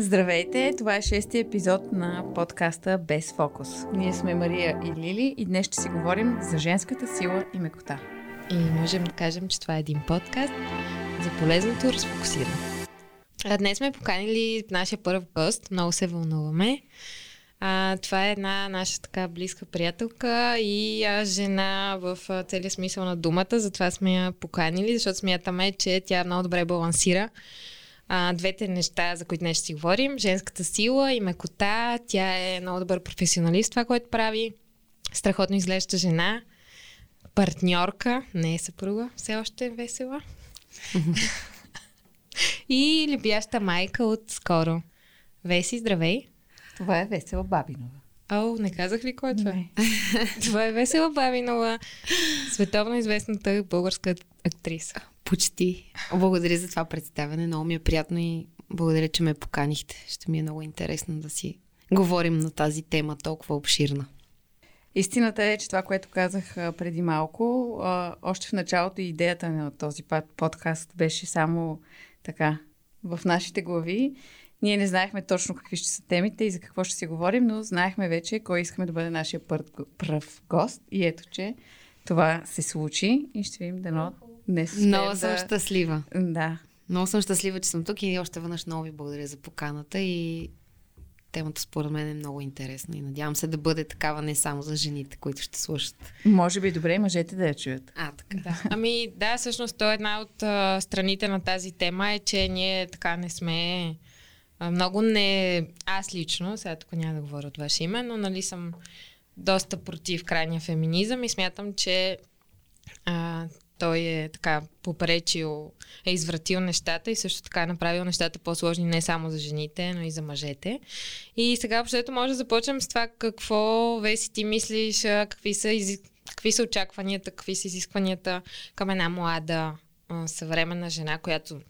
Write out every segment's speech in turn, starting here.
Здравейте! Това е шестия епизод на подкаста Без фокус. Ние сме Мария и Лили и днес ще си говорим за женската сила и мекота. И можем да кажем, че това е един подкаст за полезното разфокусиране. А днес сме поканили нашия първ гост. Много се вълнуваме. А, това е една наша така близка приятелка и а, жена в а, целия смисъл на думата. Затова сме я поканили, защото смятаме, че тя много добре балансира а, двете неща, за които днес ще си говорим. Женската сила и мекота. Тя е много добър професионалист, това, което прави. Страхотно изглежда жена. Партньорка, не е съпруга, все още е весела. и любяща майка от скоро. Веси, здравей! Това е Весела Бабинова. О, не казах ли кой е това? това е Весела Бабинова, световно известната българска актриса. Почти. Благодаря за това представяне. Много ми е приятно и благодаря, че ме поканихте. Ще ми е много интересно да си говорим на тази тема толкова обширна. Истината е, че това, което казах преди малко, още в началото идеята на този подкаст беше само така в нашите глави. Ние не знаехме точно какви ще са темите и за какво ще си говорим, но знаехме вече кой искаме да бъде нашия пръв гост. И ето, че това се случи и ще видим дано днес. Много съм да... щастлива. Да. Много съм щастлива, че съм тук и още веднъж много ви благодаря за поканата и темата според мен е много интересна и надявам се да бъде такава не само за жените, които ще слушат. Може би добре и мъжете да я чуят. А, така. Да. Ами да, всъщност то е една от а, страните на тази тема е, че ние така не сме а, много не... Аз лично, сега тук няма да говоря от ваше име, но нали съм доста против крайния феминизъм и смятам, че а, той е така попречил, е извратил нещата и също така е направил нещата по-сложни не само за жените, но и за мъжете. И сега общото може да започнем с това какво Веси ти мислиш, какви са, из... какви са очакванията, какви са изискванията към една млада съвременна жена, която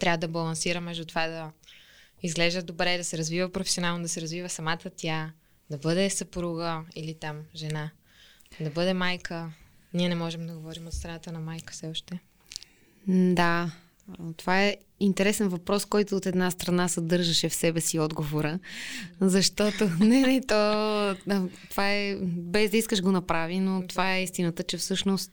трябва да балансира между това да изглежда добре, да се развива професионално, да се развива самата тя, да бъде съпруга или там жена, да бъде майка, ние не можем да говорим от страната на майка все още. Да, това е интересен въпрос, който от една страна съдържаше в себе си отговора. Защото, не, не, то, това е, без да искаш го направи, но това е истината, че всъщност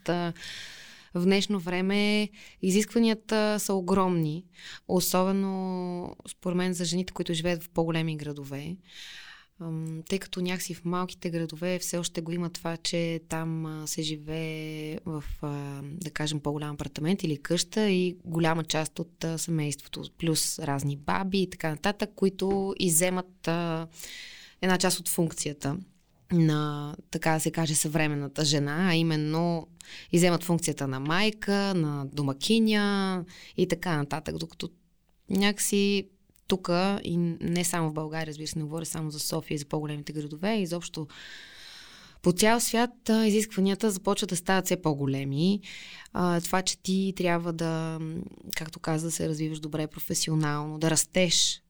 в днешно време изискванията са огромни, особено според мен за жените, които живеят в по-големи градове тъй като някакси в малките градове все още го има това, че там се живее в, да кажем, по-голям апартамент или къща и голяма част от семейството, плюс разни баби и така нататък, които иземат една част от функцията на, така да се каже, съвременната жена, а именно иземат функцията на майка, на домакиня и така нататък, докато някакси тук и не само в България, разбира се, не говоря само за София и за по-големите градове, изобщо по цял свят изискванията започват да стават все по-големи. А, това, че ти трябва да, както каза, да се развиваш добре професионално, да растеш,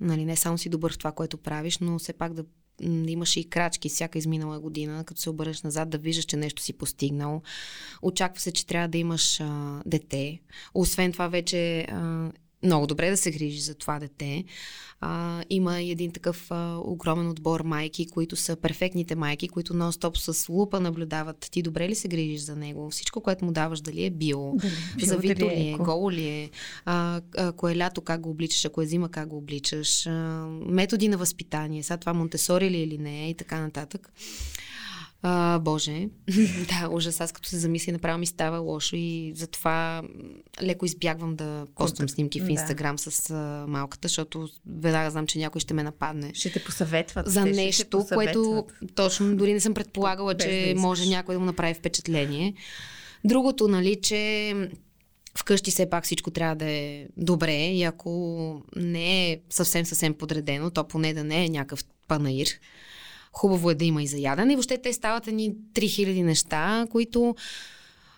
нали, не само си добър в това, което правиш, но все пак да, да имаш и крачки всяка изминала година, като се обърнеш назад, да виждаш, че нещо си постигнал. Очаква се, че трябва да имаш а, дете. Освен това, вече а, много добре да се грижи за това дете. А, има един такъв а, огромен отбор майки, които са перфектните майки, които нон-стоп с лупа наблюдават ти добре ли се грижиш за него, всичко, което му даваш, дали е био, дали, завито ли е, е голо ли е, а, ако е лято как го обличаш, ако е зима как го обличаш, а, методи на възпитание, сега това Монтесори ли е или не е и така нататък. А, боже, да, ужас. Аз като се замисля, направо ми става лошо и затова леко избягвам да поствам снимки в Инстаграм да. с а, малката, защото веднага знам, че някой ще ме нападне. Ще те посъветват. За те, нещо, което точно дори не съм предполагала, Без че да може някой да му направи впечатление. Другото, нали, че вкъщи все пак всичко трябва да е добре и ако не е съвсем съвсем подредено, то поне да не е някакъв панаир. Хубаво е да има и за ядене. И въобще те стават ни 3000 неща, които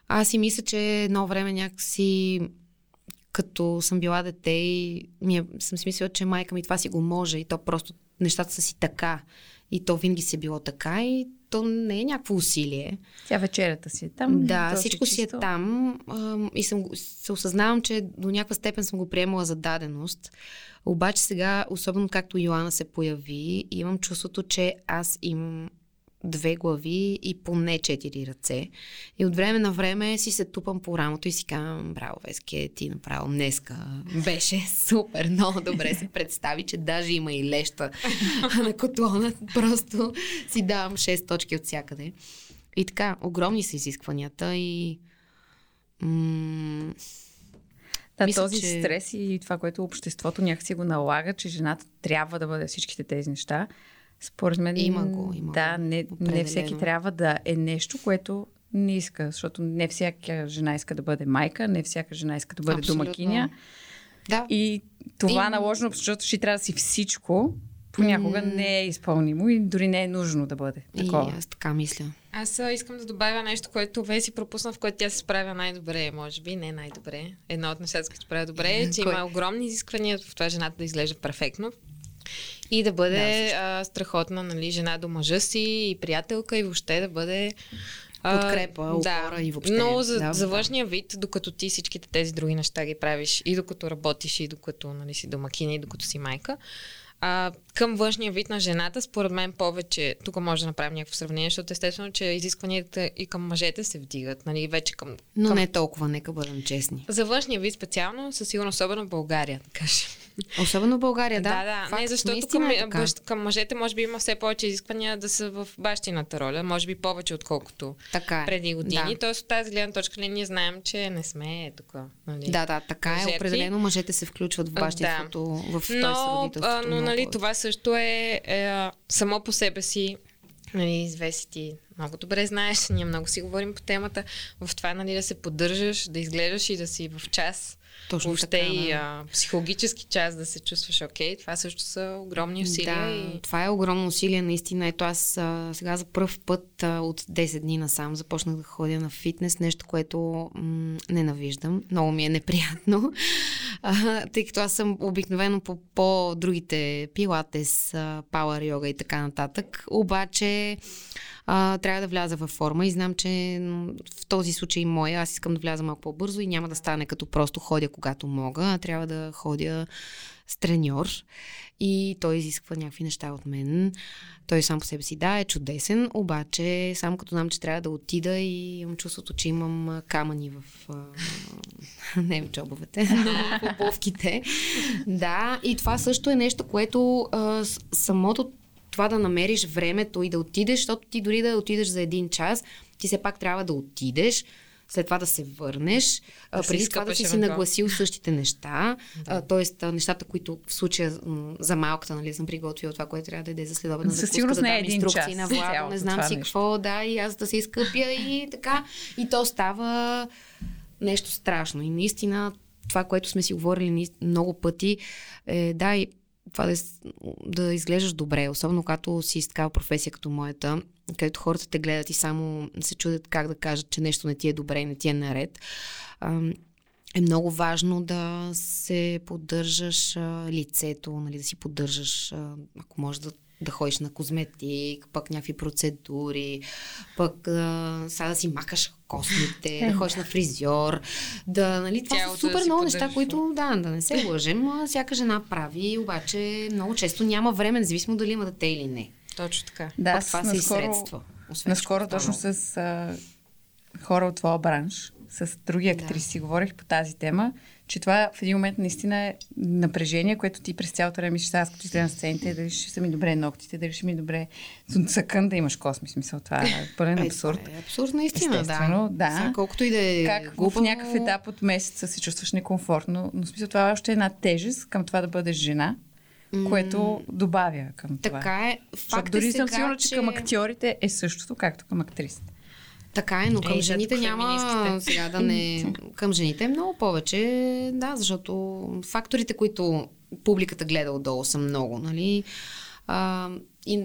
аз си мисля, че едно време някакси като съм била дете и ми е, съм си мислила, че майка ми това си го може и то просто нещата са си така. И то винаги си е било така и то не е някакво усилие. Тя вечерята си е там. Да, всичко си е там и съм, се осъзнавам, че до някаква степен съм го приемала за даденост. Обаче сега, особено както Йоанна се появи, имам чувството, че аз имам две глави и поне четири ръце. И от време на време си се тупам по рамото и си казвам, браво, Веске, ти направо днеска беше супер, много добре се представи, че даже има и леща на котлона. Просто си давам 6 точки от всякъде. И така, огромни са изискванията и... М- да, Мисля, този че... стрес и това, което обществото някакси го налага, че жената трябва да бъде всичките тези неща, според мен. Има го. Има да, не, не всеки трябва да е нещо, което не иска, защото не всяка жена иска да бъде майка, не всяка жена иска да бъде Абсолютно. домакиня. Да. И това и... наложено, защото ще трябва да си всичко, понякога mm. не е изпълнимо и дори не е нужно да бъде такова. И аз така мисля. Аз искам да добавя нещо, което Веси пропусна, в което тя се справя най-добре, може би, не най-добре. Едно от нещата, които се справя добре е, че има огромни изисквания в това жената да изглежда перфектно. И да бъде да, а, страхотна нали, жена до мъжа си и приятелка и въобще да бъде подкрепа, опора да, и въобще. Но за, да, за външния вид, докато ти всичките тези други неща ги правиш и докато работиш, и докато нали, си домакина, и докато си майка, а, към външния вид на жената, според мен повече, тук може да направим някакво сравнение, защото естествено, че изискванията и към мъжете се вдигат, нали, вече към... Но към... не толкова, нека бъдем честни. За външния вид специално, със сигурно, особено в България, да кажем. Особено в България, да. Да, да. Факт, не, защото към, е бащ, към мъжете може би има все повече изисквания да са в бащината роля, може би повече отколкото така е. преди години. Да. Тоест от тази гледна точка ли ние знаем, че не сме тук. Нали, да, да, така е. Определено мъжете се включват в бащинството, да. в но, а, но нали, това също е, е само по себе си нали, извеси ти много добре знаеш, ние много си говорим по темата, в това нали, да се поддържаш, да изглеждаш и да си в час точно Въобще така, и а, психологически част да се чувстваш окей, okay, това също са огромни усилия. Да, и... това е огромно усилие, наистина. Ето аз а, сега за първ път а, от 10 дни насам започнах да ходя на фитнес, нещо, което м- ненавиждам. Много ми е неприятно, а, тъй като аз съм обикновено по, по другите пилатес, пауър йога и така нататък. Обаче а, трябва да вляза във форма и знам, че в този случай моя, аз искам да вляза малко по-бързо и няма да стане като просто ходя когато мога, а трябва да ходя с треньор и той изисква някакви неща от мен. Той сам по себе си да, е чудесен, обаче само като знам, че трябва да отида и имам чувството, че имам камъни в не в чобовете, но в обувките. да, и това също е нещо, което а, самото това да намериш времето и да отидеш, защото ти дори да отидеш за един час, ти все пак трябва да отидеш, след това да се върнеш, да преди това да си си нагласил същите неща, да. т.е. нещата, които в случая за малката, нали, съм приготвила това, което трябва да иде за следобедна закуска, сигурност да не е един инструкции на Владо, не знам си нещо. какво, да, и аз да се изкъпя и така. И то става нещо страшно. И наистина това, което сме си говорили много пъти, е, да, това да, да изглеждаш добре, особено когато си с такава професия като моята, където хората те гледат и само се чудят как да кажат, че нещо не ти е добре и не ти е наред. Е много важно да се поддържаш лицето, нали, да си поддържаш, ако можеш да да ходиш на козметик, пък някакви процедури, пък а, сега да си макаш космите, да ходиш на фризьор, да, нали, това Тялото са супер да много неща, които, да, да не се лъжем, всяка жена прави, обаче много често няма време, независимо дали има дете или не. Точно така. Да, пък това наскоро, са и средства. Наскоро точно с а, хора от твоя бранш, с други актриси да. говорих по тази тема, че това в един момент наистина е напрежение, което ти през цялото време мислиш, аз като излезе на сцените, дали ще са ми добре ногтите, дали ще ми добре съкън да имаш косми, смисъл. Това е пълен абсурд. Е, абсурд наистина, Естествено, да. да. колкото и да е Как глупо... в някакъв етап от месеца се чувстваш некомфортно, но смисъл това е още една тежест към това да бъдеш жена, което добавя към това. Така е. Факт дори съм сигурна, че към актьорите е същото, както към актрисите. Така е, но към Ей, жените няма сега да не... Към жените е много повече, да, защото факторите, които публиката гледа отдолу са много, нали? А, и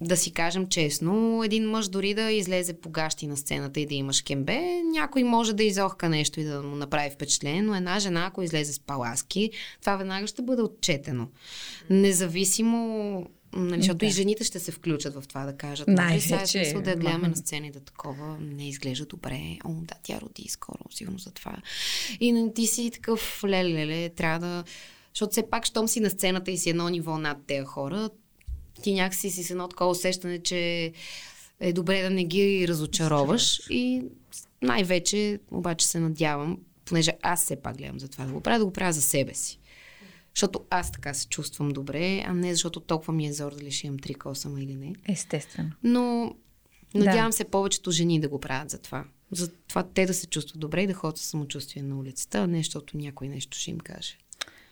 да си кажем честно, един мъж дори да излезе по гащи на сцената и да има шкембе, някой може да изохка нещо и да му направи впечатление, но една жена, ако излезе с паласки, това веднага ще бъде отчетено. Независимо Нали, защото да. и жените ще се включат в това да кажат. Най-вече. Сега смисъл да я гледаме на сцени да такова не изглежда добре. О, да, тя роди скоро, сигурно за това. И ти си такъв, леле, леле, трябва да... Защото все пак, щом си на сцената и си едно ниво над тези хора, ти някакси си с едно такова усещане, че е добре да не ги разочароваш. И най-вече, обаче се надявам, понеже аз все пак гледам за това да го правя, да го правя за себе си. Защото аз така се чувствам добре, а не защото толкова ми е зор дали ще имам три косама или не. Естествено. Но надявам да. се повечето жени да го правят за това. За това те да се чувстват добре и да ходят с самочувствие на улицата, а не защото някой нещо ще им каже.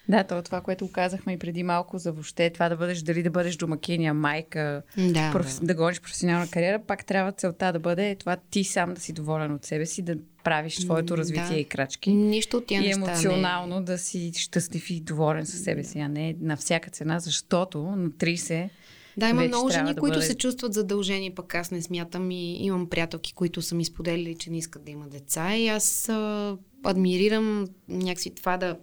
Да, то е това, което казахме и преди малко за въобще това да бъдеш, дали да бъдеш домакиня, майка, да, проф... да. да гониш професионална кариера, пак трябва целта да бъде това ти сам да си доволен от себе си, да правиш твоето развитие да. и крачки. Нищо от тия И емоционално не... да си щастлив и доволен със себе си, а не на всяка цена, защото на 30 да, има много жени, да които бъде... се чувстват задължени, пък аз не смятам и имам приятелки, които са ми споделили, че не искат да имат деца и аз а, адмирирам някакси това да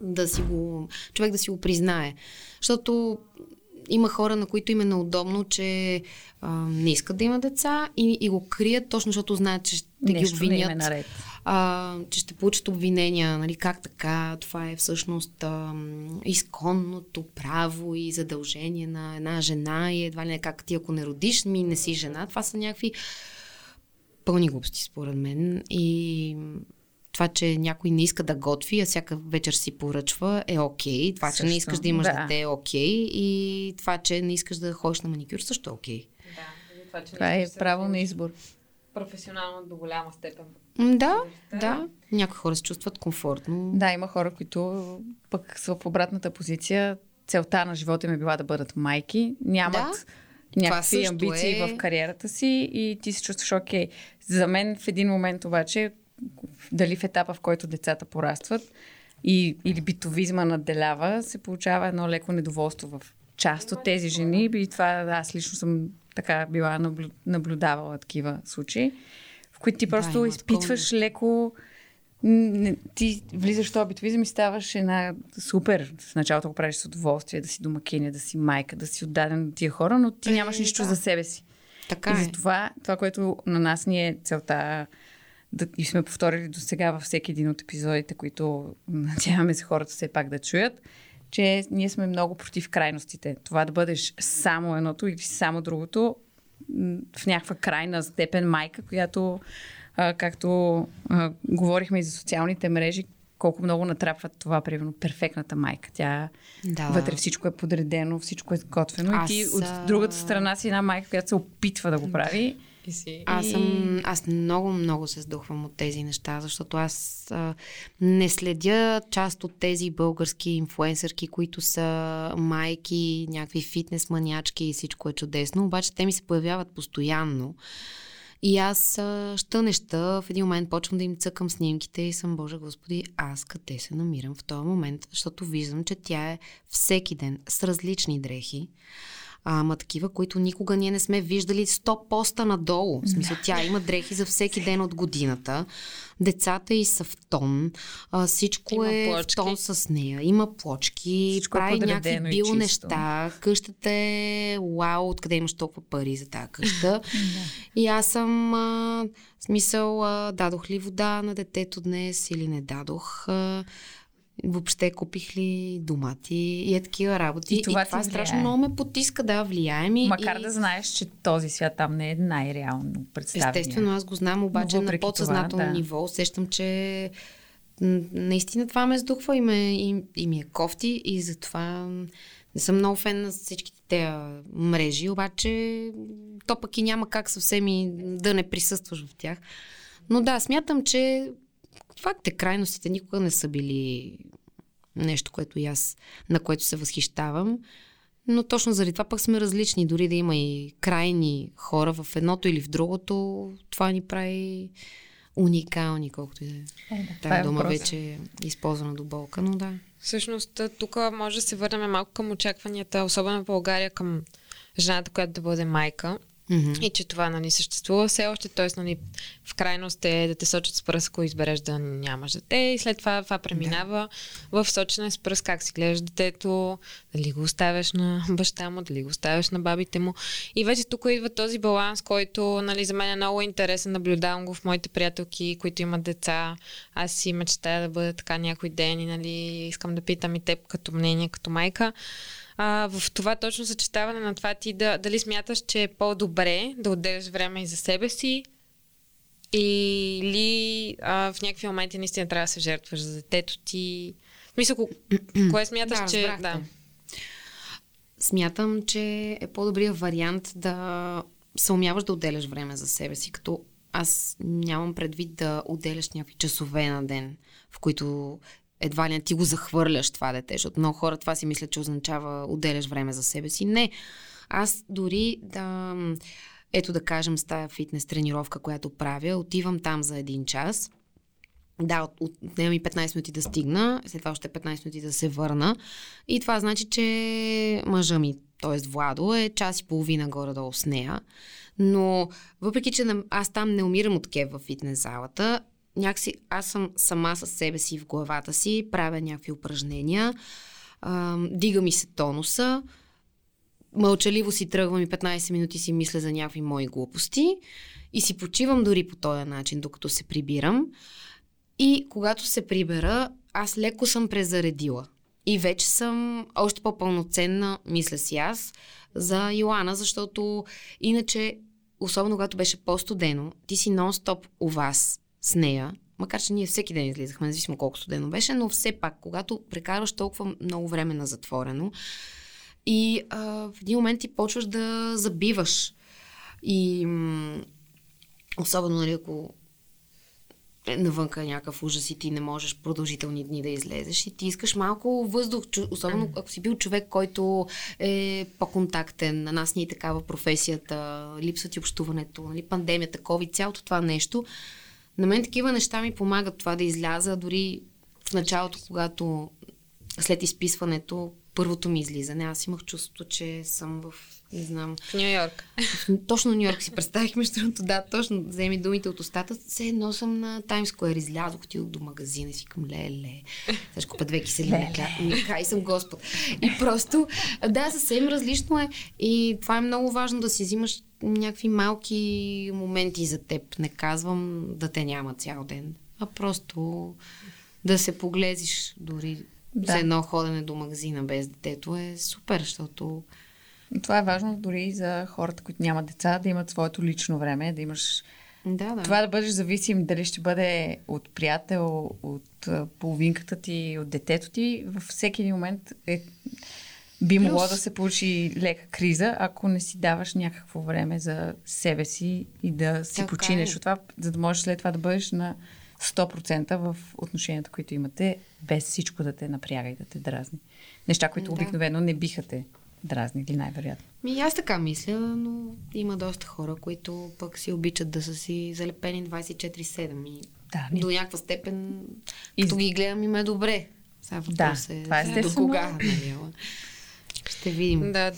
да си го, човек да си го признае. Защото има хора, на които им е неудобно, че а, не искат да имат деца и, и го крият, точно защото знаят, че Нещо ги обвинят. Не е а, че ще получат обвинения, нали, как така, това е всъщност а, изконното право и задължение на една жена и едва ли не как ти, ако не родиш, ми не си жена. Това са някакви пълни глупости, според мен. И това, че някой не иска да готви, а всяка вечер си поръчва, е окей. Okay. Това, също, че не искаш да имаш да. дете, е окей. Okay. И това, че не искаш да ходиш на маникюр, също е окей. Okay. Да, това, че това е право на избор. Професионално до голяма степен. Да, да. Някои хора се чувстват комфортно. Да, има хора, които пък са в обратната позиция. Целта на живота им е била да бъдат майки. Нямат да? някакви амбиции е... в кариерата си и ти се чувстваш окей. За мен в един момент обаче дали в етапа, в който децата порастват и, или битовизма наделява, се получава едно леко недоволство в част от тези жени. И това аз лично съм така била наблю, наблюдавала такива случаи, в които ти просто да, изпитваш такова. леко не, ти влизаш в този битовизъм и ставаш една супер. В началото го правиш с удоволствие, да си домакиня, да си майка, да си отдаден на тия хора, но ти е, нямаш нищо да. за себе си. Така и е. затова, това, което на нас ни е целта да, и сме повторили до сега във всеки един от епизодите, които надяваме се хората все пак да чуят, че ние сме много против крайностите. Това да бъдеш само едното или само другото в някаква крайна степен майка, която, а, както а, говорихме и за социалните мрежи, колко много натрапват това, примерно, перфектната майка. Тя да. вътре всичко е подредено, всичко е готвено. Аз... И ти от другата страна си една майка, която се опитва да го прави. И си. Аз съм, аз много, много се сдухвам от тези неща, защото аз а, не следя част от тези български инфуенсърки, които са майки, някакви фитнес манячки и всичко е чудесно, обаче те ми се появяват постоянно. И аз ща неща, в един момент почвам да им цъкам снимките и съм, Боже Господи, аз къде се намирам в този момент, защото виждам, че тя е всеки ден с различни дрехи Ама такива, които никога ние не сме виждали 100 поста надолу. В смисъл, тя има дрехи за всеки ден от годината. Децата и са в тон. А, всичко има е плочки. в тон с нея. Има плочки, всичко е прави е някакви бил неща. Къщата е вау, откъде имаш толкова пари за тази къща. и аз съм а, смисъл, а, дадох ли вода на детето днес или не дадох. А, въобще купих ли домати и е такива работи. И това, и това страшно много ме потиска, да, влияе ми. Макар и... да знаеш, че този свят там не е най-реално представен. Естествено, аз го знам, обаче на подсъзнателно да. ниво усещам, че наистина това ме сдухва и, ме, и, и ми е кофти и затова не съм много фен на всичките тези мрежи, обаче то пък и няма как съвсем и да не присъстваш в тях. Но да, смятам, че Факт е, крайностите никога не са били нещо, което и аз, на което се възхищавам. Но точно заради това пък сме различни. Дори да има и крайни хора в едното или в другото, това ни прави уникални, колкото и да е. е Тая е дума въпрос. вече е използвана до болка, но да. Всъщност, тук може да се върнем малко към очакванията, особено в България, към жената, която да бъде майка. Mm-hmm. И че това нали, съществува все още, т.е. Нали, в крайност е да те сочат с пръст, ако избереш да нямаш дете и след това това преминава yeah. в сочене с пръст как си гледаш детето, дали го оставяш на баща му, дали го оставяш на бабите му. И вече тук идва този баланс, който нали, за мен е много интересен. Наблюдавам го в моите приятелки, които имат деца. Аз си мечтая да бъда така някой ден и нали, искам да питам и теб като мнение, като майка а, в това точно съчетаване на това ти да, дали смяташ, че е по-добре да отделяш време и за себе си или а, в някакви моменти наистина трябва да се жертваш за детето ти. Мисля, кое смяташ, да, че... Да. Смятам, че е по-добрият вариант да се умяваш да отделяш време за себе си, като аз нямам предвид да отделяш някакви часове на ден, в които едва ли не ти го захвърляш това дете, защото много хора това си мислят, че означава отделяш време за себе си. Не. Аз дори да, ето да кажем, с тая фитнес тренировка, която правя, отивам там за един час. Да, от, отнема ми 15 минути да стигна, след това още 15 минути да се върна. И това значи, че мъжа ми, т.е. Владо, е час и половина горе-долу с нея. Но въпреки, че аз там не умирам от кев в фитнес залата, някакси аз съм сама с себе си в главата си, правя някакви упражнения, а, дига ми се тонуса, мълчаливо си тръгвам и 15 минути си мисля за някакви мои глупости и си почивам дори по този начин, докато се прибирам. И когато се прибера, аз леко съм презаредила. И вече съм още по-пълноценна, мисля си аз, за Йоана, защото иначе, особено когато беше по-студено, ти си нон-стоп у вас с нея, макар че ние всеки ден излизахме, независимо колко студено беше, но все пак, когато прекарваш толкова много време на затворено и а, в един момент ти почваш да забиваш. И м- особено, нали, ако навънка е някакъв ужас и ти не можеш продължителни дни да излезеш и ти искаш малко въздух, особено ако си бил човек, който е по-контактен, на нас ни е такава професията, липсва ти общуването, нали, пандемията, COVID, цялото това нещо, на мен такива неща ми помагат това да изляза, дори в началото, когато след изписването, първото ми излизане, аз имах чувството, че съм в, не знам... В Нью Йорк. Точно Нью Йорк си представих, между другото, да, точно, вземи думите от устата, все едно съм на Таймс Скуер, излязох, отидох до магазина и си към леле, сега купа две киселини, и съм Господ. И просто, да, съвсем различно е и това е много важно да си взимаш някакви малки моменти за теб. Не казвам да те няма цял ден, а просто да се поглезиш дори да. за едно ходене до магазина без детето е супер, защото... Това е важно дори и за хората, които нямат деца, да имат своето лично време, да имаш да, да. Това да бъдеш зависим дали ще бъде от приятел, от половинката ти, от детето ти, във всеки един момент е би могло Плюс... да се получи лека криза, ако не си даваш някакво време за себе си и да си така починеш е. от това, за да можеш след това да бъдеш на 100% в отношенията, които имате, без всичко да те напряга и да те дразни. Неща, които да. обикновено не биха те дразнили, най-вероятно. Ми, аз така мисля, но има доста хора, които пък си обичат да са си залепени 24-7 и да, до някаква степен, Из... като ги гледам им е добре. Сега да, е, това е до кога, нали? Ще видим. Да,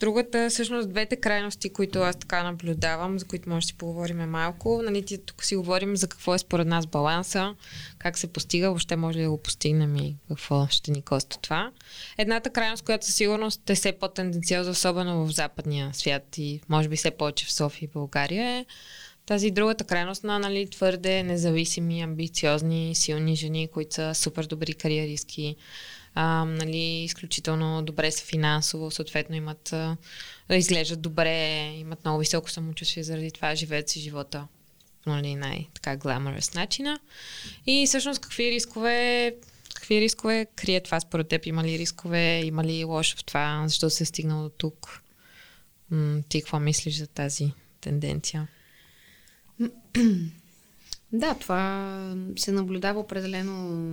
Другата, всъщност, двете крайности, които аз така наблюдавам, за които може да си поговорим малко. Нали, тук си говорим за какво е според нас баланса, как се постига, въобще може ли да го постигнем и какво ще ни коста това. Едната крайност, която със сигурност е все по-тенденциозна, особено в западния свят и може би все повече в София и България е тази другата крайност на нали, твърде независими, амбициозни, силни жени, които са супер добри кариеристки, а, нали, изключително добре са финансово, съответно имат, а, изглеждат добре, имат много високо самочувствие, заради това живеят си живота нали, най-така гламърс начина. И всъщност какви рискове какви рискове крие това според теб? Има ли рискове? Има ли лошо в това? Защо се е стигнал до тук? М- ти какво мислиш за тази тенденция? Да, това се наблюдава определено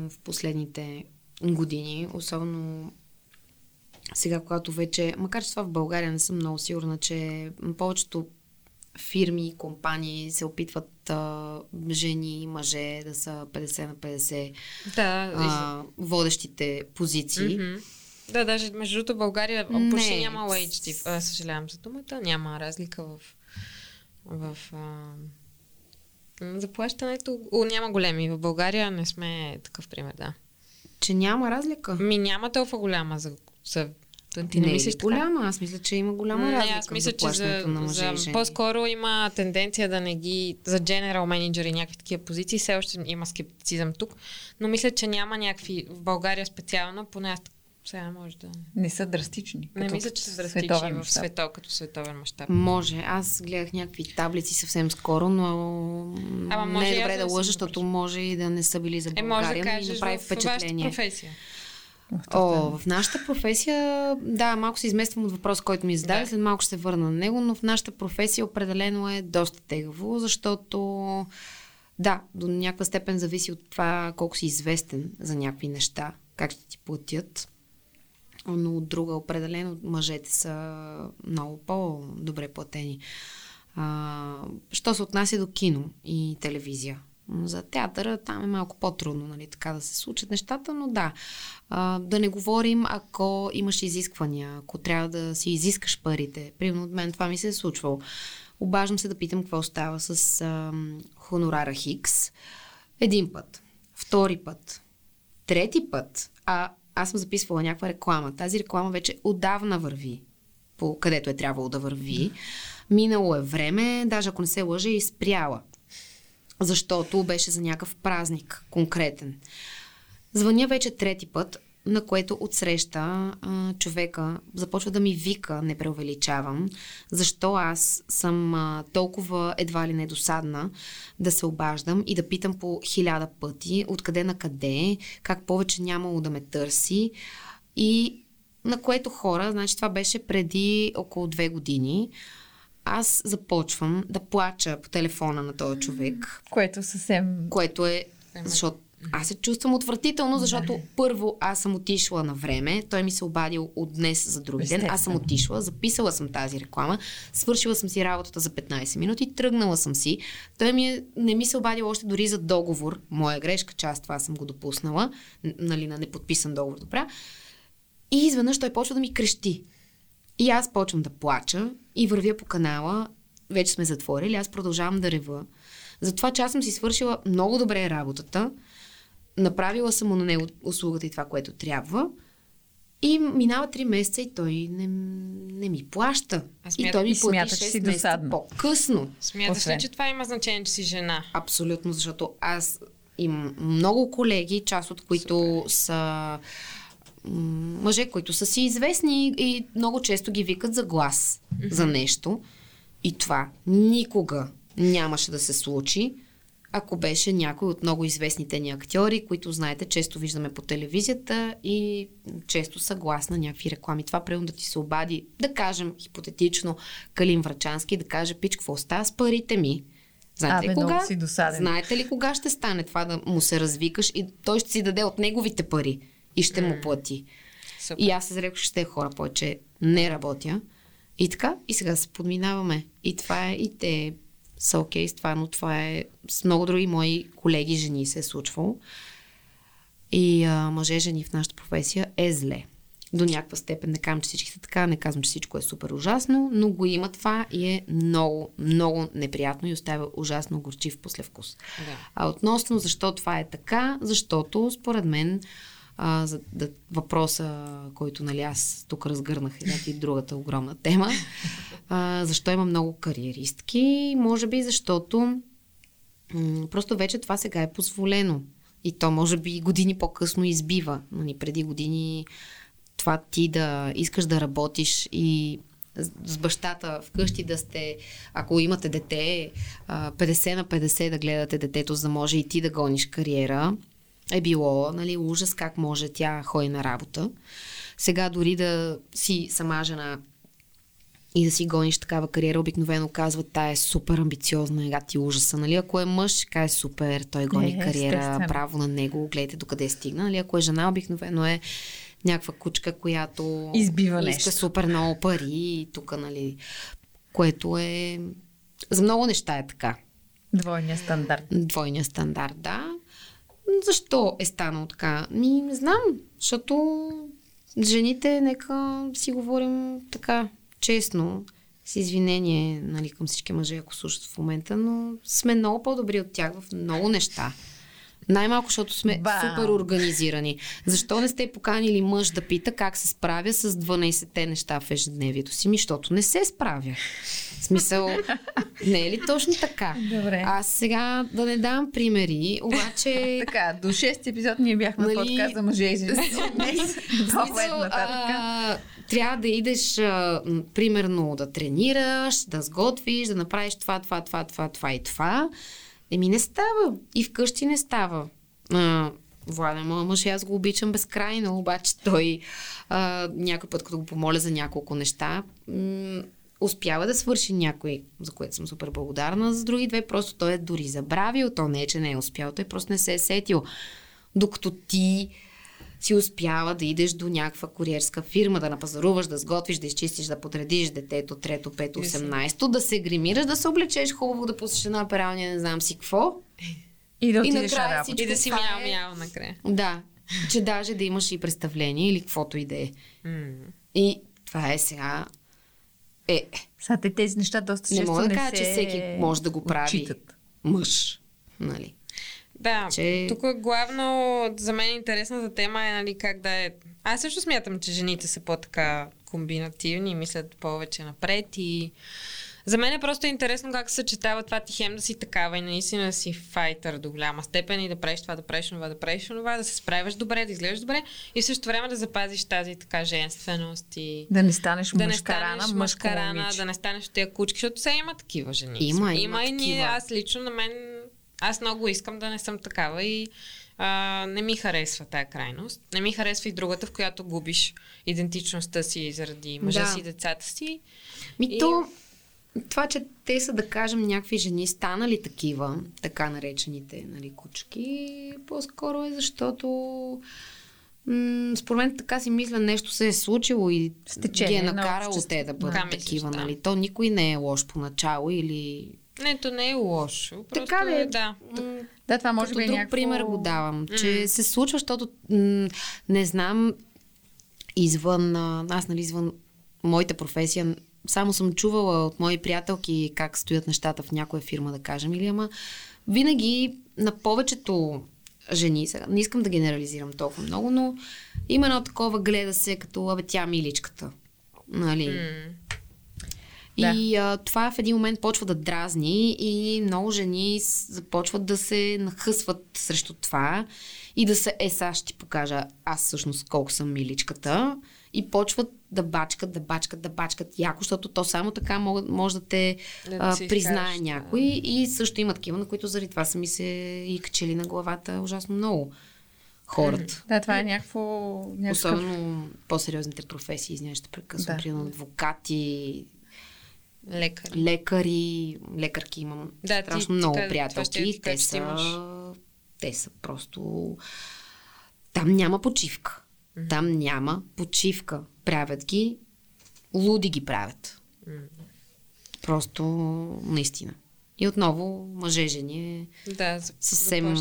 в последните години, особено сега, когато вече, макар че това в България не съм много сигурна, че повечето фирми компании се опитват а, жени и мъже да са 50 на 50 да, а, водещите позиции. Mm-hmm. Да, даже между другото България Не. почти няма HD. Съжалявам за думата. Няма разлика в, в а, заплащането. О, няма големи. В България не сме такъв пример, да. Че няма разлика. Ми няма толкова голяма за... за ти не, не мислиш е така? голяма. Аз мисля, че има голяма Не, разлика аз мисля, че за, на мъже за, по-скоро има тенденция да не ги... За general manager и някакви такива позиции, все още има скептицизъм тук, но мисля, че няма някакви... В България специално, поне аз сега може да... Не са драстични. Не мисля, че са драстични в свето, като световен мащаб. Може. Аз гледах някакви таблици съвсем скоро, но Ама може не е добре да да лъжа, защото може и да не са били за Е, може България, да но кажеш направи в, впечатление. професия. О, в нашата професия, да, малко се измествам от въпрос, който ми зададе, Да. след малко ще се върна на него, но в нашата професия определено е доста тегаво, защото да, до някаква степен зависи от това колко си известен за някакви неща, как ще ти платят. Но от друга, определено, мъжете са много по-добре платени. А, що се отнася до кино и телевизия? За театъра там е малко по-трудно, нали, така да се случат нещата, но да. А, да не говорим, ако имаш изисквания, ако трябва да си изискаш парите. Примерно от мен това ми се е случвало. Обаждам се да питам какво става с а, хонорара Хикс. Един път, втори път, трети път, а аз съм записвала някаква реклама. Тази реклама вече отдавна върви по където е трябвало да върви. Минало е време, даже ако не се лъжа, и спряла. Защото беше за някакъв празник конкретен. Звъня вече трети път, на което отсреща а, човека започва да ми вика, не преувеличавам, защо аз съм а, толкова едва ли недосадна да се обаждам и да питам по хиляда пъти откъде на къде, как повече нямало да ме търси и на което хора, значи това беше преди около две години, аз започвам да плача по телефона на този човек, Което съвсем... което е, защото аз се чувствам отвратително, защото първо аз съм отишла на време, той ми се обадил от днес за други ден, аз съм отишла, записала съм тази реклама, свършила съм си работата за 15 минути, тръгнала съм си, той ми е, не ми се обадил още дори за договор, моя грешка, че аз това съм го допуснала, нали, на неподписан договор, добра, и изведнъж той почва да ми крещи. И аз почвам да плача и вървя по канала. Вече сме затворили, аз продължавам да рева. Затова, че аз съм си свършила много добре работата, направила съм му на него услугата и това, което трябва. И минава 3 месеца и той не, не ми плаща. А и той ми плати смята, че 6 си месеца досадна. по-късно. Смяташ Освен. ли, че това има значение, че си жена? Абсолютно, защото аз имам много колеги, част от които са м, мъже, които са си известни и много често ги викат за глас за нещо. И това никога нямаше да се случи, ако беше някой от много известните ни актьори, които, знаете, често виждаме по телевизията и често са глас на някакви реклами. Това примерно да ти се обади, да кажем хипотетично, Калин Врачански, да каже, пич, какво става с парите ми? Знаете Абе, ли много кога? си досаден. Знаете ли кога ще стане това да му се развикаш и той ще си даде от неговите пари и ще му плати. Супер. И аз се зарекох, че те хора повече не работя. И така, и сега се подминаваме. И това е, и те са окей с това, но това е с много други мои колеги жени се е случвало. И а, мъже жени в нашата професия е зле. До някаква степен не казвам, че всички са така, не казвам, че всичко е супер ужасно, но го има това и е много, много неприятно и оставя ужасно горчив послевкус. Да. А относно защо това е така, защото според мен а, за да, въпроса, който нали, аз тук разгърнах едната и другата огромна тема, а, защо има много кариеристки, може би защото м- просто вече това сега е позволено. И то може би години по-късно избива. Нали, преди години това ти да искаш да работиш и с- бащата вкъщи да сте, ако имате дете, а, 50 на 50 да гледате детето, за да може и ти да гониш кариера, е било нали, ужас как може тя ходи на работа. Сега дори да си сама жена и да си гониш такава кариера, обикновено казват, тая е супер амбициозна, ега ти ужаса. Нали? Ако е мъж, ще каже супер, той гони Е, кариера, естествено. право на него, гледайте докъде стигна. Нали? Ако е жена, обикновено е някаква кучка, която Избива иска нещо. супер много пари и тук, нали, което е... За много неща е така. Двойния стандарт. Двойния стандарт, да. Защо е станало така? Ми, не знам, защото жените, нека си говорим така, честно, с извинение нали, към всички мъже, ако слушат в момента, но сме много по-добри от тях в много неща. Най-малко, защото сме Бам! супер организирани. Защо не сте поканили мъж да пита как се справя с 12-те неща в ежедневието си? Ми, защото не се справя. В смисъл, не е ли точно така? Добре. Аз сега да не дам примери, обаче... Така, до 6 епизод ние бяхме Нали- на подкаст за мъже и жени. Трябва да идеш, а, примерно, да тренираш, да сготвиш, да направиш това, това, това, това, това и това. Еми не става. И вкъщи не става. А, Владе, моят мъж, аз го обичам безкрайно, обаче той а, някой път, като го помоля за няколко неща, м- успява да свърши някой, за което съм супер благодарна. За други две просто той е дори забравил. То не е, че не е успял, той просто не се е сетил. Докато ти си успяла да идеш до някаква куриерска фирма, да напазаруваш, да сготвиш, да изчистиш, да подредиш детето, трето, пето, 18, да се гримираш, да се облечеш хубаво, да пуснеш една пералня, не знам си какво. И да И на накрая работа. И да си Това мяу е- мяу накрая. Да, че даже да имаш и представление или каквото и да е. И това е сега... Е, Са, те тези неща доста не често мога да не кажа, се че всеки може да го прави отчитат. мъж. Нали? Да, Че- тук главно за мен интересната тема е нали, как да е... Аз също смятам, че жените са по-така комбинативни мислят повече напред и за мен е просто интересно как се съчетава това ти хем да си такава и наистина да си файтър до голяма степен и да правиш това, да правиш това, да правиш това, да се справяш добре, да изглеждаш добре и в същото време да запазиш тази така женственост и Да не станеш да не мъжка станеш рана, мъжка мъжка рана, момиче. да не станеш тия кучки, защото сега има такива жени. Има, има има и ние, аз лично на мен, аз много искам да не съм такава и а, не ми харесва тая крайност. Не ми харесва и другата, в която губиш идентичността си заради мъжа Да. си и децата си. Ми И- то, това, че те са, да кажем, някакви жени, станали такива, така наречените нали, кучки, по-скоро е защото м- според мен така си мисля, нещо се е случило и С течение ги е на накарало те да бъдат такива. да. Нали? То никой не е лош поначало или... Не, то не е лошо. Просто Така е, де, да. Да, това може Като би е друг някакво... пример го давам, че се случва, защото м- не знам извън, а, аз нали извън моята професия, само съм чувала от мои приятелки как стоят нещата в някоя фирма, да кажем, или ама винаги на повечето жени, сега не искам да генерализирам толкова много, но има едно такова гледа се като, абе тя миличката. Нали? М. И а, това в един момент почва да дразни и много жени започват да се нахъсват срещу това и да се, е, сега ще ти покажа аз всъщност колко съм миличката и почват да бачкат, да бачкат, да бачкат яко, защото то само така може да те Да а, признае изкажеш, да. някой и също има такива, на които заради това са ми се и качели на главата ужасно много хората. Да, това е някакво... някакъв... Особено по-сериозните професии, извинявай, ще прекъсвам, Да. примерно адвокати, Лекар. лекари, лекарки имам Да, страшно ти много ще ти приятелки. кажа, Те са, имаш. те са просто... Там няма почивка. Там няма почивка. Правят ги, луди ги правят. Просто наистина. И отново мъже жени е Да, за съвсем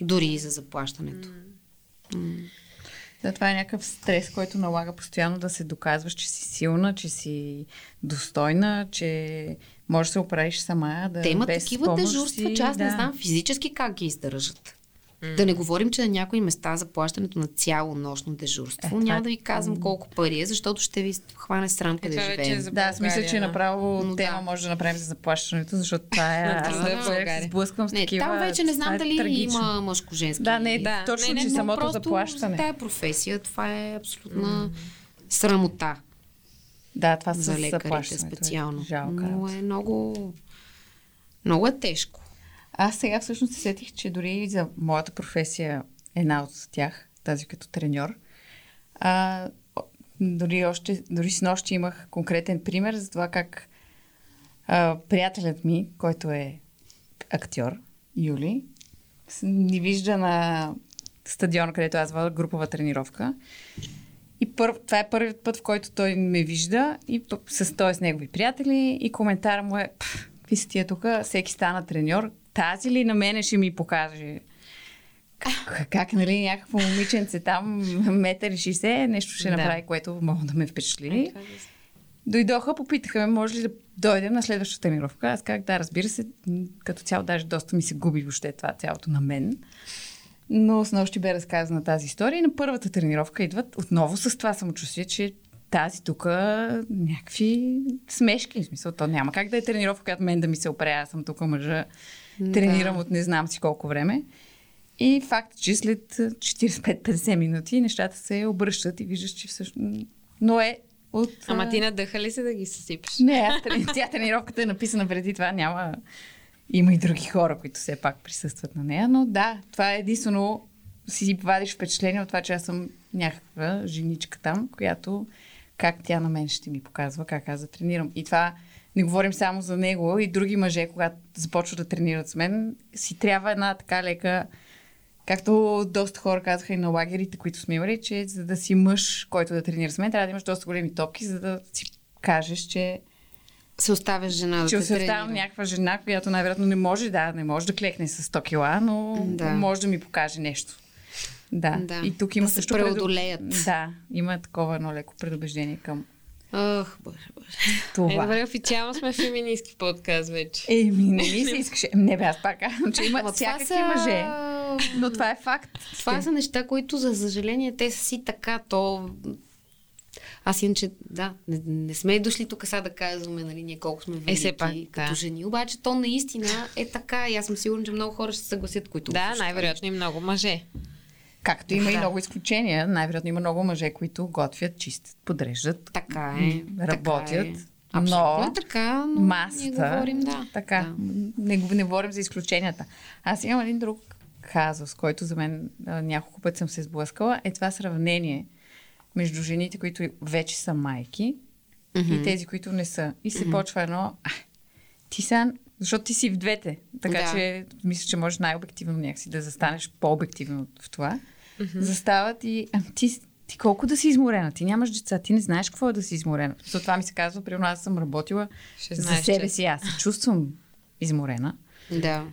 дори и за заплащането. М. Да, това е някакъв стрес, който налага постоянно да се доказваш, че си силна, че си достойна, че можеш да се оправиш сама, да Те имат такива помощ дежурства, че аз да. не знам физически как ги издържат. Да не говорим, че на някои места заплащането на цяло нощно дежурство. Е, Няма е- да ви казвам колко пари е, защото ще ви хване срам къде това вече е живеем. за Да, аз мисля, че да. направо Но тема да. може да направим за заплащането, защото това е... На Аз България. сблъсквам с Не, такива... там вече не знам е дали трагично. има мъжко-женски. Да, не, Да, точно, не, не, че самото просто заплащане. За тая професия това е абсолютна срамота Да, това за лекарите заплащането. е специално. Жалка Но е много... Много е тежко. Аз сега всъщност се сетих, че дори и за моята професия, една от тях, тази като треньор, а, дори, още, дори с нощи имах конкретен пример за това как а, приятелят ми, който е актьор, Юли, ни вижда на стадион, където аз водя групова тренировка. И пър, това е първият път, в който той ме вижда и с той с негови приятели и коментар му е "Пф, какви са тия тук, всеки стана треньор, тази ли на мене ще ми покаже как, как нали, някакво момиченце там, метър и 60, нещо ще Да. направи, което мога да ме впечатли. Това е- Дойдоха, попитаха ме, може ли да дойдем на следващата тренировка. Аз как да, разбира се, като цяло даже доста ми се губи въобще това цялото на мен. Но с нощи бе разказана тази история и на първата тренировка идват отново с това самочувствие, че тази тук някакви смешки. В смисъл, то няма как да е тренировка, която мен да ми се опре. Аз съм тук мъжа, тренирам от не знам си колко време. И факт, че след 45-50 минути нещата се обръщат и виждаш, че всъщност... Но е от... Ама ти надъха ли се да ги съсипеш? не, аз, тя тренировката е написана преди това. Няма... Има и други хора, които все пак присъстват на нея. Но да, това е единствено си вадиш впечатление от това, че аз съм някаква женичка там, която как тя на мен ще ми показва как аз да тренирам. И това не говорим само за него и други мъже, когато започват да тренират с мен, си трябва една така лека Както доста хора казаха и на лагерите, които сме имали, че за да си мъж, който да тренира с мен, трябва да имаш доста големи топки, за да си кажеш, че, Се оставяш жена да че се тренира. някаква жена, която най-вероятно не може, да, не може да клекне с 100 кила, но Да. може да ми покаже нещо. Да. Да. И тук има Да също преодолеят. Да, има такова едно леко предубеждение към Ох, боже, боже. Е, това. добре, официално сме феминистки подкаст вече. Еми, не ми се искаше. Не бе, аз пак казвам, че има всякакви са- мъже. Но това е факт. Това са неща, които, за съжаление, те са си така, то... Аз иначе, да, не, не сме дошли тук сега да казваме, нали, ние колко сме велики все пак, като да. жени. Обаче то наистина е така и аз съм сигурна, че много хора ще се съгласят, които... Да, най-вероятно и много мъже. Както има и Да. много изключения, най-вероятно има много мъже, които готвят, чистят, подреждат, Така е. работят, Така е. Абсолютно но е така, но масата. ние говорим, да. Така, Да. не, не говорим за изключенията. Аз имам един друг казус, който за мен а, няколко пъти съм се сблъскала, е това сравнение между жените, които вече са майки и тези, които не са. И се почва едно, а, ти са, защото ти си в двете. Така Да. че мисля, че можеш най-обективно някакси да застанеш по-обективно в това. Застават и а, ти, ти колко да си изморена? Ти нямаш деца, ти не знаеш какво е да си изморена. За това ми се казва, при аз съм работила Ще за знаеш, себе си. Аз се чувствам изморена. Да.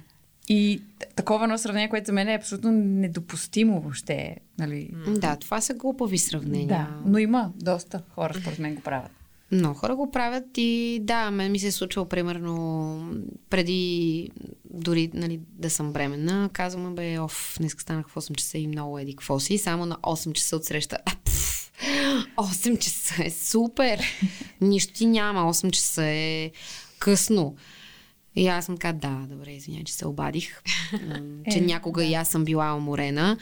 И такова едно сравнение, което за мен е абсолютно недопустимо въобще. Нали? Да, това са глупави сравнения. Да, но има доста хора, според мен, го правят. Много хора го правят и да, мен ми се е случвало примерно преди дори нали, да съм бременна. Казвам, бе, оф, днес станах в 8 часа и много еди какво си. Само на 8 часа от среща. А, пф, 8 часа е супер. Нищо ти няма. 8 часа е късно. И аз съм така, да, добре, извинявай, че се обадих, че Е, някога и аз съм била уморена.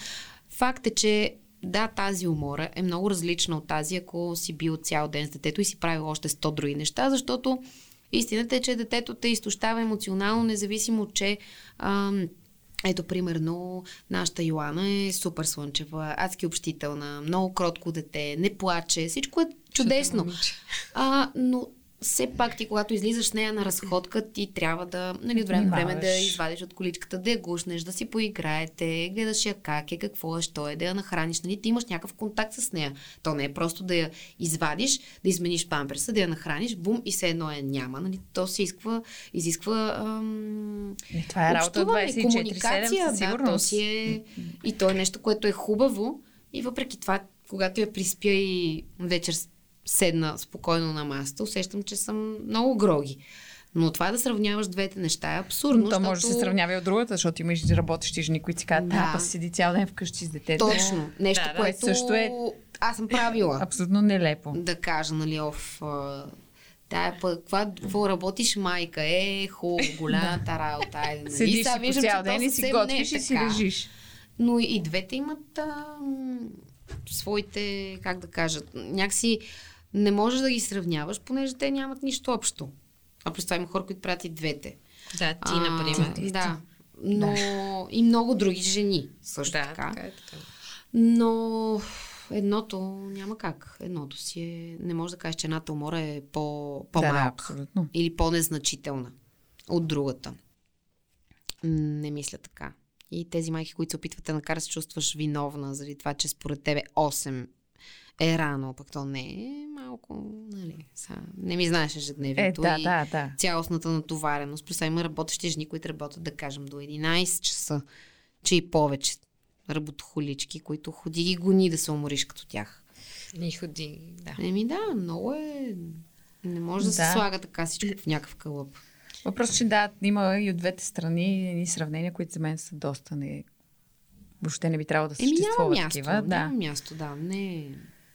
Факт е, че да, тази умора е много различна от тази, ако си бил цял ден с детето и си правил още 100 други неща, защото истината е, че детето те изтощава емоционално, независимо, че ам, ето, примерно, нашата Йоана е супер слънчева, адски общителна, много кротко дете, не плаче, всичко е чудесно. А, но все пак ти, когато излизаш с нея на разходка, ти трябва да, нали, от време на време да извадиш от количката, да я гушнеш, да си поиграете, гледаш я как е, какво е, що е, да я нахраниш, нали, ти имаш някакъв контакт с нея. То не е просто да я извадиш, да измениш памперса, да я нахраниш, бум, и все едно я няма, нали, то се изисква, изисква ам, И това е работа общуване, 24-7 комуникация, със да, то сигурност. си е, и то е нещо, което е хубаво и въпреки това, когато я приспя и вечер седна спокойно на масата, усещам, че съм много гроги. Но това да сравняваш двете неща е абсурдно. То може да се сравнява и от другата, защото имаш работещи жени, които си казват, да, Да. па седи цял ден вкъщи с детето. Точно. Нещо, Да, да. което Също е- аз съм правила. Абсолютно нелепо. да кажа, нали, оф, тая пък, каква, какво работиш, майка? Е, хубаво, голямата работа. Айде, нали? Седиш Сега виждам, цял ден и си е готвиш и си лежиш. Но и двете имат а, своите, как да кажат, някакси не можеш да ги сравняваш, понеже те нямат нищо общо. А през това има хора, които правят и двете. Да, ти, А, например. Да. Но и много други жени също Да, така. така е така. Но едното няма как. Едното си е... Не може да кажеш, че едната умора е по, Да, да, по-малка. абсолютно. или по-незначителна от другата. Не мисля така. И тези майки, които се опитват да накарат да се чувстваш виновна заради това, че според тебе 8 е рано, пък то не е малко, нали, са, не ми знаеш Е, ежедневието да, и да, да. цялостната натовареност. Плюс има работещи жени, които работят, да кажем, до 11 часа, че и повече. работохолички, които ходи и гони да се умориш като тях. И ходи, да. Еми да, много е... Не може да, да. се слага така всичко в някакъв кълъп. Въпрос, че да, има и от двете страни едни сравнения, които за мен са доста не... Въобще не би трябвало да съществуват Еми, няма място, такива. Да. Няма място, да. Не,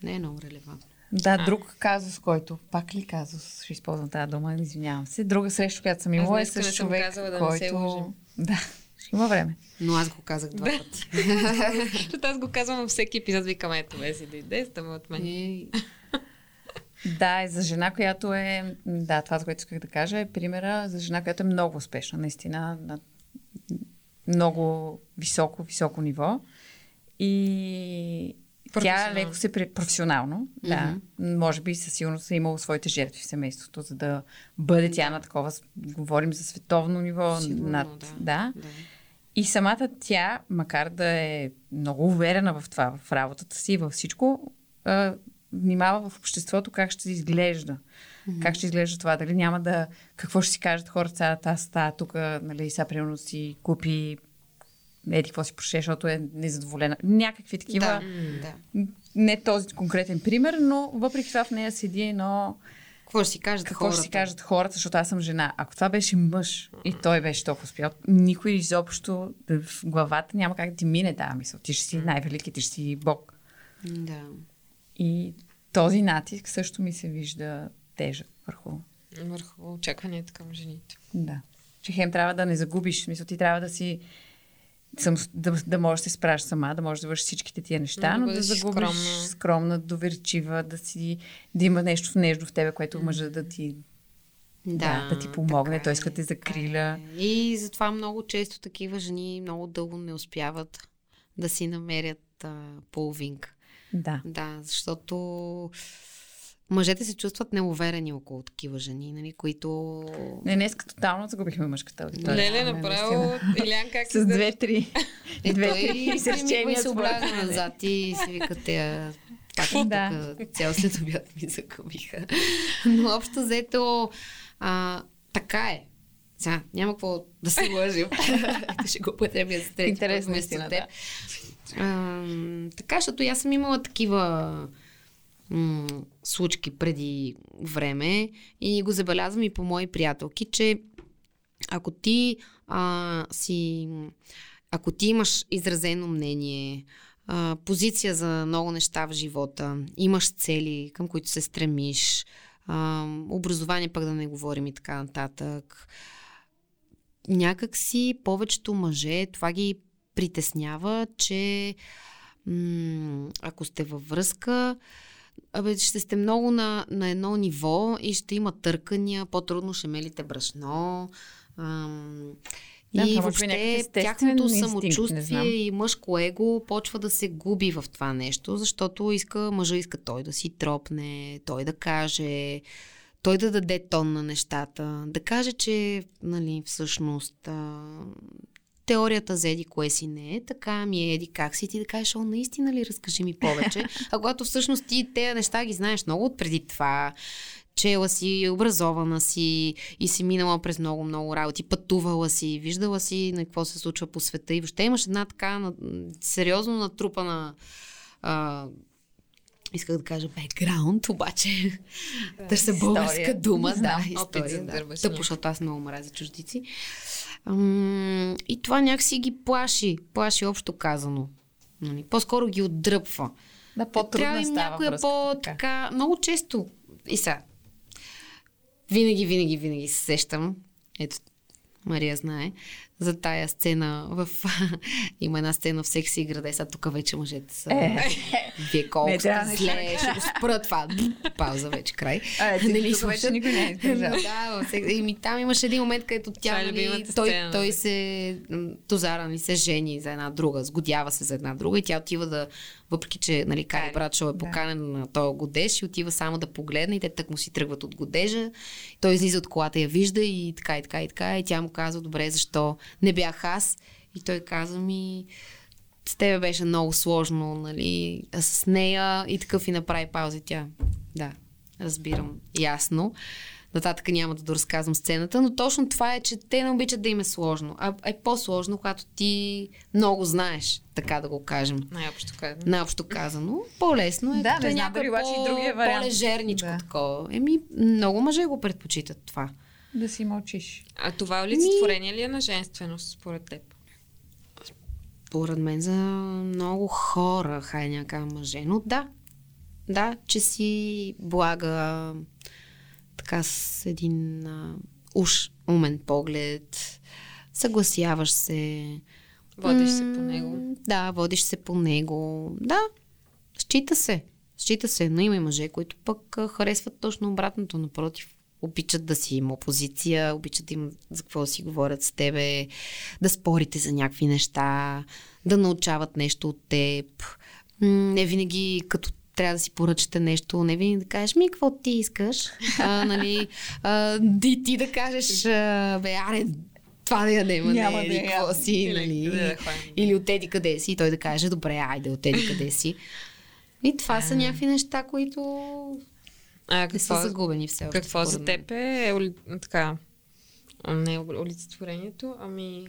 не е много релевантно. Да, друг казус, който, пак ли казус, ще използвам тази дума, извинявам се. Друга среща, която съм имала е с човек, казала да който... Не се лъжим. да, ще има време. Но аз го казах два Да. пъти. Защото аз го казвам във всеки епизод, викам, ето, бе си дойде, става от мен. И... Да, и за жена, която е... Да, това, което исках да кажа, е примера за жена, която е много успешна, наистина, на много високо, високо ниво. И тя леко се... При... Професионално, да. Може би със сигурност е имала своите жертви в семейството, за да бъде тя на такова... Говорим за световно ниво. Сигурно, над... да. да. да. И самата тя, макар да е много уверена в това, в работата си, във всичко, внимава в обществото как ще изглежда. Mm-hmm. Как ще изглежда това. Дали няма да... Какво ще си кажат хората, тази стая тук, нали, сега примерно си купи еди какво си проше, защото е незадоволена. Някакви такива... Да, да. Не този конкретен пример, но въпреки това в нея седи едно... Какво ще си кажат Какво хората? ще си кажат хората, защото аз съм жена. Ако това беше мъж и той беше толкова успял, никой изобщо в главата няма как да ти мине тази мисъл. Ти ще си най-велики, ти ще си бог. Да. И този натиск също ми се вижда тежък върху. Върху очакванията към жените. Да. Че хем трябва да не загубиш. В Смисъл, ти трябва да си съм, да, да можеш да се справиш сама, да можеш да вършиш всичките тия неща, Да но да бъдеш загубиш скромна. скромна, доверчива, да си да има нещо нежно в тебе, което мъжа да ти Да, да ти помогне, той е, иска да те закриля. е. И затова много често такива жени много дълго не успяват да си намерят а, половинка. Да. Да, защото мъжете се чувстват неуверени около такива жени, нали, които... Не, днес тотално загубихме мъжката аудитория. Леле, Не, направо, наистина. Илян как С две-три. Е, Две-три изречения се мене. назад и си вика те как Да. тук цял след обяд ми загубиха. Но общо взето а, така е. Сега, няма какво да се лъжим. Ще го употребя за трети Интересно, път вместо теб. А, така, защото аз съм имала такива м- случки преди време и го забелязвам и по мои приятелки, че ако ти а, си ако ти имаш изразено мнение, а, позиция за много неща в живота, имаш цели, към които се стремиш, а, образование пък да не говорим и така нататък, някак си повечето мъже това ги притеснява, че м- ако сте във връзка, Абе, ще сте много на, на едно ниво и ще има търкания, по-трудно ще мелите брашно. Ам, Да, и въобще тяхното самочувствие и мъжко его почва да се губи в това нещо, защото иска, мъжа иска той да си тропне, той да каже, той да даде тон на нещата, да каже, че нали, всъщност а, теорията за еди кое си не е, така ми е еди как си, ти да кажеш, о, наистина ли, разкажи ми повече. А когато всъщност ти тези неща ги знаеш много от преди това, чела си, образована си и си минала през много-много работи, пътувала си, виждала си на какво се случва по света и въобще имаш една така сериозно натрупана а, исках да кажа бекграунд, обаче търся българска дума. Да, история, да. Тъпо, да. защото аз много мразя чуждици. И това някакси ги плаши. Плаши общо казано. Нали? По-скоро ги отдръпва. Да, по-трудно Трябва им става някоя по-така... Много често. И сега. Винаги, винаги, винаги се сещам. Ето, Мария знае. За тая сцена в... Има една сцена в секси града. Сега тук вече мъжете са... Е. Вие колко сте да зле, ще го спра това. Пауза вече, край. А, ти Нали, тук вече никой не е издържал. да, във всеки- Еми, там имаше един момент, където тя, е нали, той, сцена, той нали? се, Тозара, нали, се жени за една друга, сгодява се за една друга и тя отива да, въпреки че, нали, Кари Братшо е поканен на този годеж и отива само да погледне и те так му си тръгват от годежа. Той излиза от колата, я вижда и така и така и така и тя му казва, добре, защо не бях аз? И той каза ми, с тебе беше много сложно, нали, а с нея и такъв и направи пауза тя. Да, разбирам, ясно. нататък няма да доразказвам сцената, но точно това е, че те не обичат да им е сложно. А е по-сложно, когато ти много знаеш, така да го кажем. Най-общо казано. Най-общо казано. По-лесно е. Да, не знам дали обаче и другия вариант. По-лежерничко Да. такова. Еми, много мъже го предпочитат това. Да си мълчиш. А това олицетворение ли е на женственост, според теб? Поред мен за много хора, хай някаква мъже, но да. Да, че си блага така с един а, уж умен поглед, съгласяваш се. Водиш се по него. Да, водиш се по него. Да, счита се. Счита се, но има и мъже, които пък харесват точно обратното. Напротив, обичат да си има опозиция, обичат да им за какво да си говорят с тебе, да спорите за някакви неща, да научават нещо от теб. Не винаги като трябва да си поръчате нещо, не винаги да кажеш, ми, какво ти искаш? А, нали, а, ти, ти да кажеш, а, бе, аре, това да ядем, Няма не, да какво си, Или нали? да. Или отеди къде си и той да каже, добре, айде, отеди къде си. И това са някакви неща, които А не какво, са загубени все още. какво за теб е оли, така, не олицетворението, ами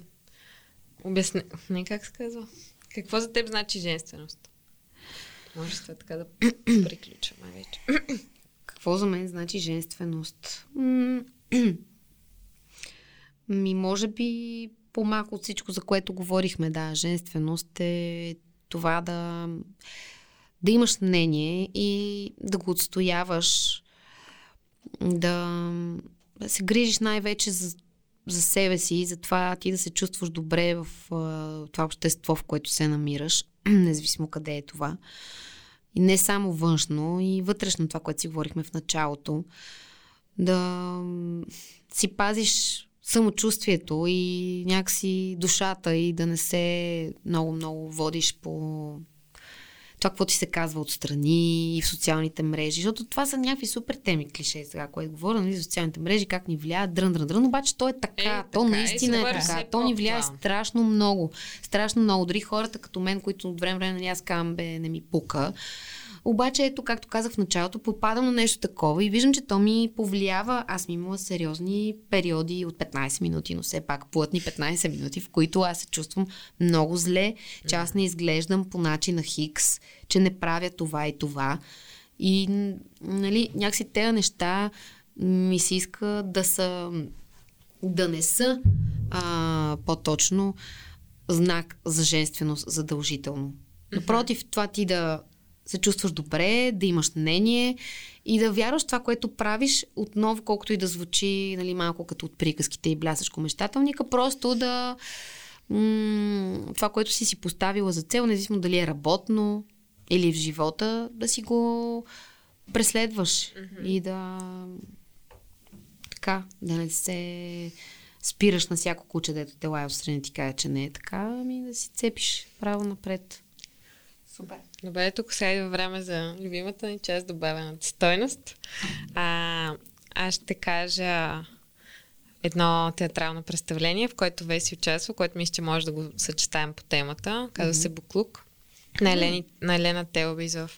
обясне, не как се казва. Какво за теб значи женственост? Може с това така да приключваме вече. Какво за мен значи женственост? Ми, може би по-малко от всичко, за което говорихме, да, женственост е това да, да имаш мнение и да го отстояваш, да, се грижиш най-вече за, за себе си и за това ти да се чувстваш добре в а, това общество, в което се намираш, независимо къде е това. И не само външно, и вътрешно това, което си говорихме в началото. Да си пазиш самочувствието и някакси душата и да не се много-много водиш по това, какво ти се казва отстрани и в социалните мрежи, защото това са някакви супер теми клише сега, което говоря, нали, за социалните мрежи, как ни влияят, дрън, дрън, дрън, обаче то е така, Е, то така е, наистина е върши така, то ни влияе по-актуално. страшно много, страшно много, дори хората като мен, които от време време нали, аз казвам, бе, не ми пука, обаче, ето, както казах в началото, попадам на нещо такова и виждам, че то ми повлиява. Аз ми имала сериозни периоди от 15 минути, но все пак плътни 15 минути, в които аз се чувствам много зле, че аз не изглеждам по начина Хикс, че не правя това и това. И, нали, някакси тези неща ми се иска да са, да не са а, по-точно знак за женственост задължително. Напротив, това ти да се чувстваш добре, да имаш мнение и да вярваш в това, което правиш, отново колкото и да звучи нали, малко като от приказките и блясъчко мечтателника, просто да м- това, което си си поставила за цел, независимо дали е работно или в живота, да си го преследваш mm-hmm. и да така, да не се спираш на всяко куче, дето те лая и ти каже, че не е така, ами да си цепиш право напред. Супер. Добре, тук сега идва време за любимата ни част, добавената стойност. А, аз ще кажа едно театрално представление, в което Веси участва, което мисля, че може да го съчетаем по темата. Казва се Буклук на, Елени, на Елена Телбиз в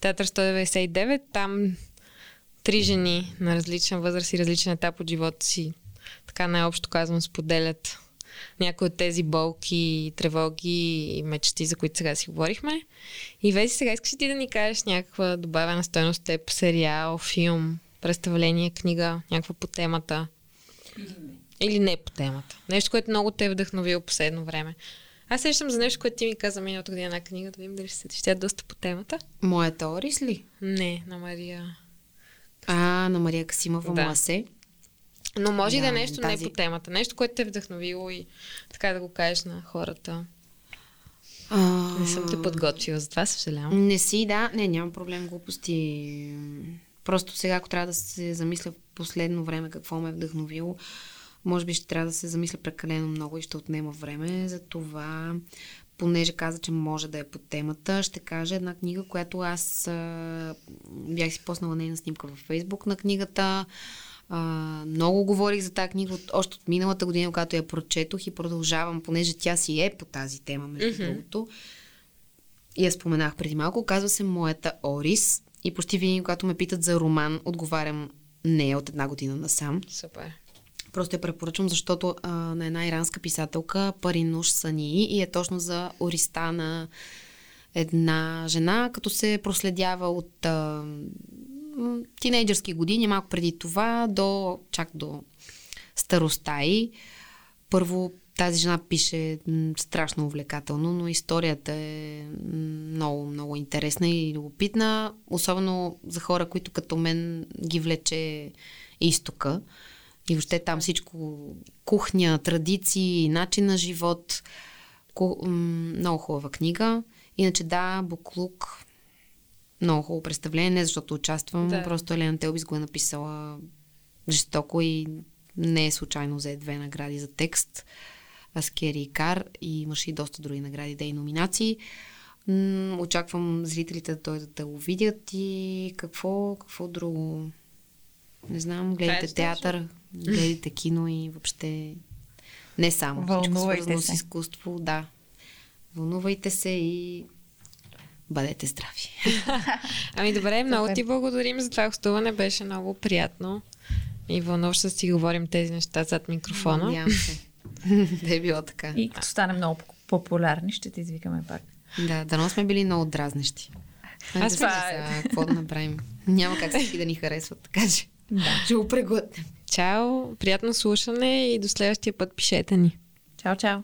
Театър 199. Там три жени на различна възраст и различен етап от живота си, така най-общо казвам, споделят някои от тези болки, тревоги и мечти, за които сега си говорихме. И Веси, сега искаш ти да ни кажеш някаква добавена стоеност теб, сериал, филм, представление, книга, някаква по темата? Или не по темата. Нещо, което много те е вдъхновило последно време. Аз сещам за нещо, което ти ми каза миналата година една книга, да видим дали ще се тя е доста по темата. Моята Орис ли? Не, на Мария. А, на Мария Касимова Да. Муасе. Но може и да е нещо тази- не по темата. Нещо, което те е вдъхновило и така да го кажеш на хората. А, Не съм те подготвила, за това съжалявам. Не си, да. Не, нямам проблем, глупости. Просто сега, ако трябва да се замисля в последно време какво ме е вдъхновило, може би ще трябва да се замисля прекалено много и ще отнема време. За това, понеже каза, че може да е по темата, ще кажа една книга, която аз а, бях си поснала нейна снимка във Фейсбук на книгата. А, много говорих за тази книга от, още от миналата година, когато я прочетох и продължавам, понеже тя си е по тази тема, между Мгм. другото. И я споменах преди малко. Казва се Моята Орис. И почти винаги, когато ме питат за роман, отговарям не от една година насам. Супер. Просто я препоръчвам, защото а, на една иранска писателка Паринуш Сани и е точно за ориста на една жена, като се проследява от а, тинейджърски години, малко преди това, до, чак до староста и. Първо тази жена пише страшно увлекателно, но историята е много, много интересна и любопитна, особено за хора, които като мен ги влече изтока. И въобще там всичко, кухня, традиции, начин на живот. Ку, много хубава книга. Иначе да, Буклук, много хубаво представление, не защото участвам, да. просто Елена Телбис го е написала жестоко и не е случайно взе две награди за текст. Аскери и Кар и имаше и доста други награди, да и номинации. М- очаквам зрителите да дойдат да го видят и какво, какво друго. Не знам, гледайте е театър, гледайте кино и въобще не само. Вълнувайте всичко се. с изкуство, да. Вълнувайте се и бъдете здрави. ами добре, много ти благодарим за това гостуване. Беше много приятно. И вълнуващо си говорим тези неща зад микрофона. Надявам се. да е било така. И като стане много популярни, ще те извикаме пак. Да, дано сме били много дразнещи. Аз да това е. Какво да направим? Няма как всички да ни харесват, така че Да. ще го преглътнем. Чао, приятно слушане и до следващия път пишете ни. Чао, чао.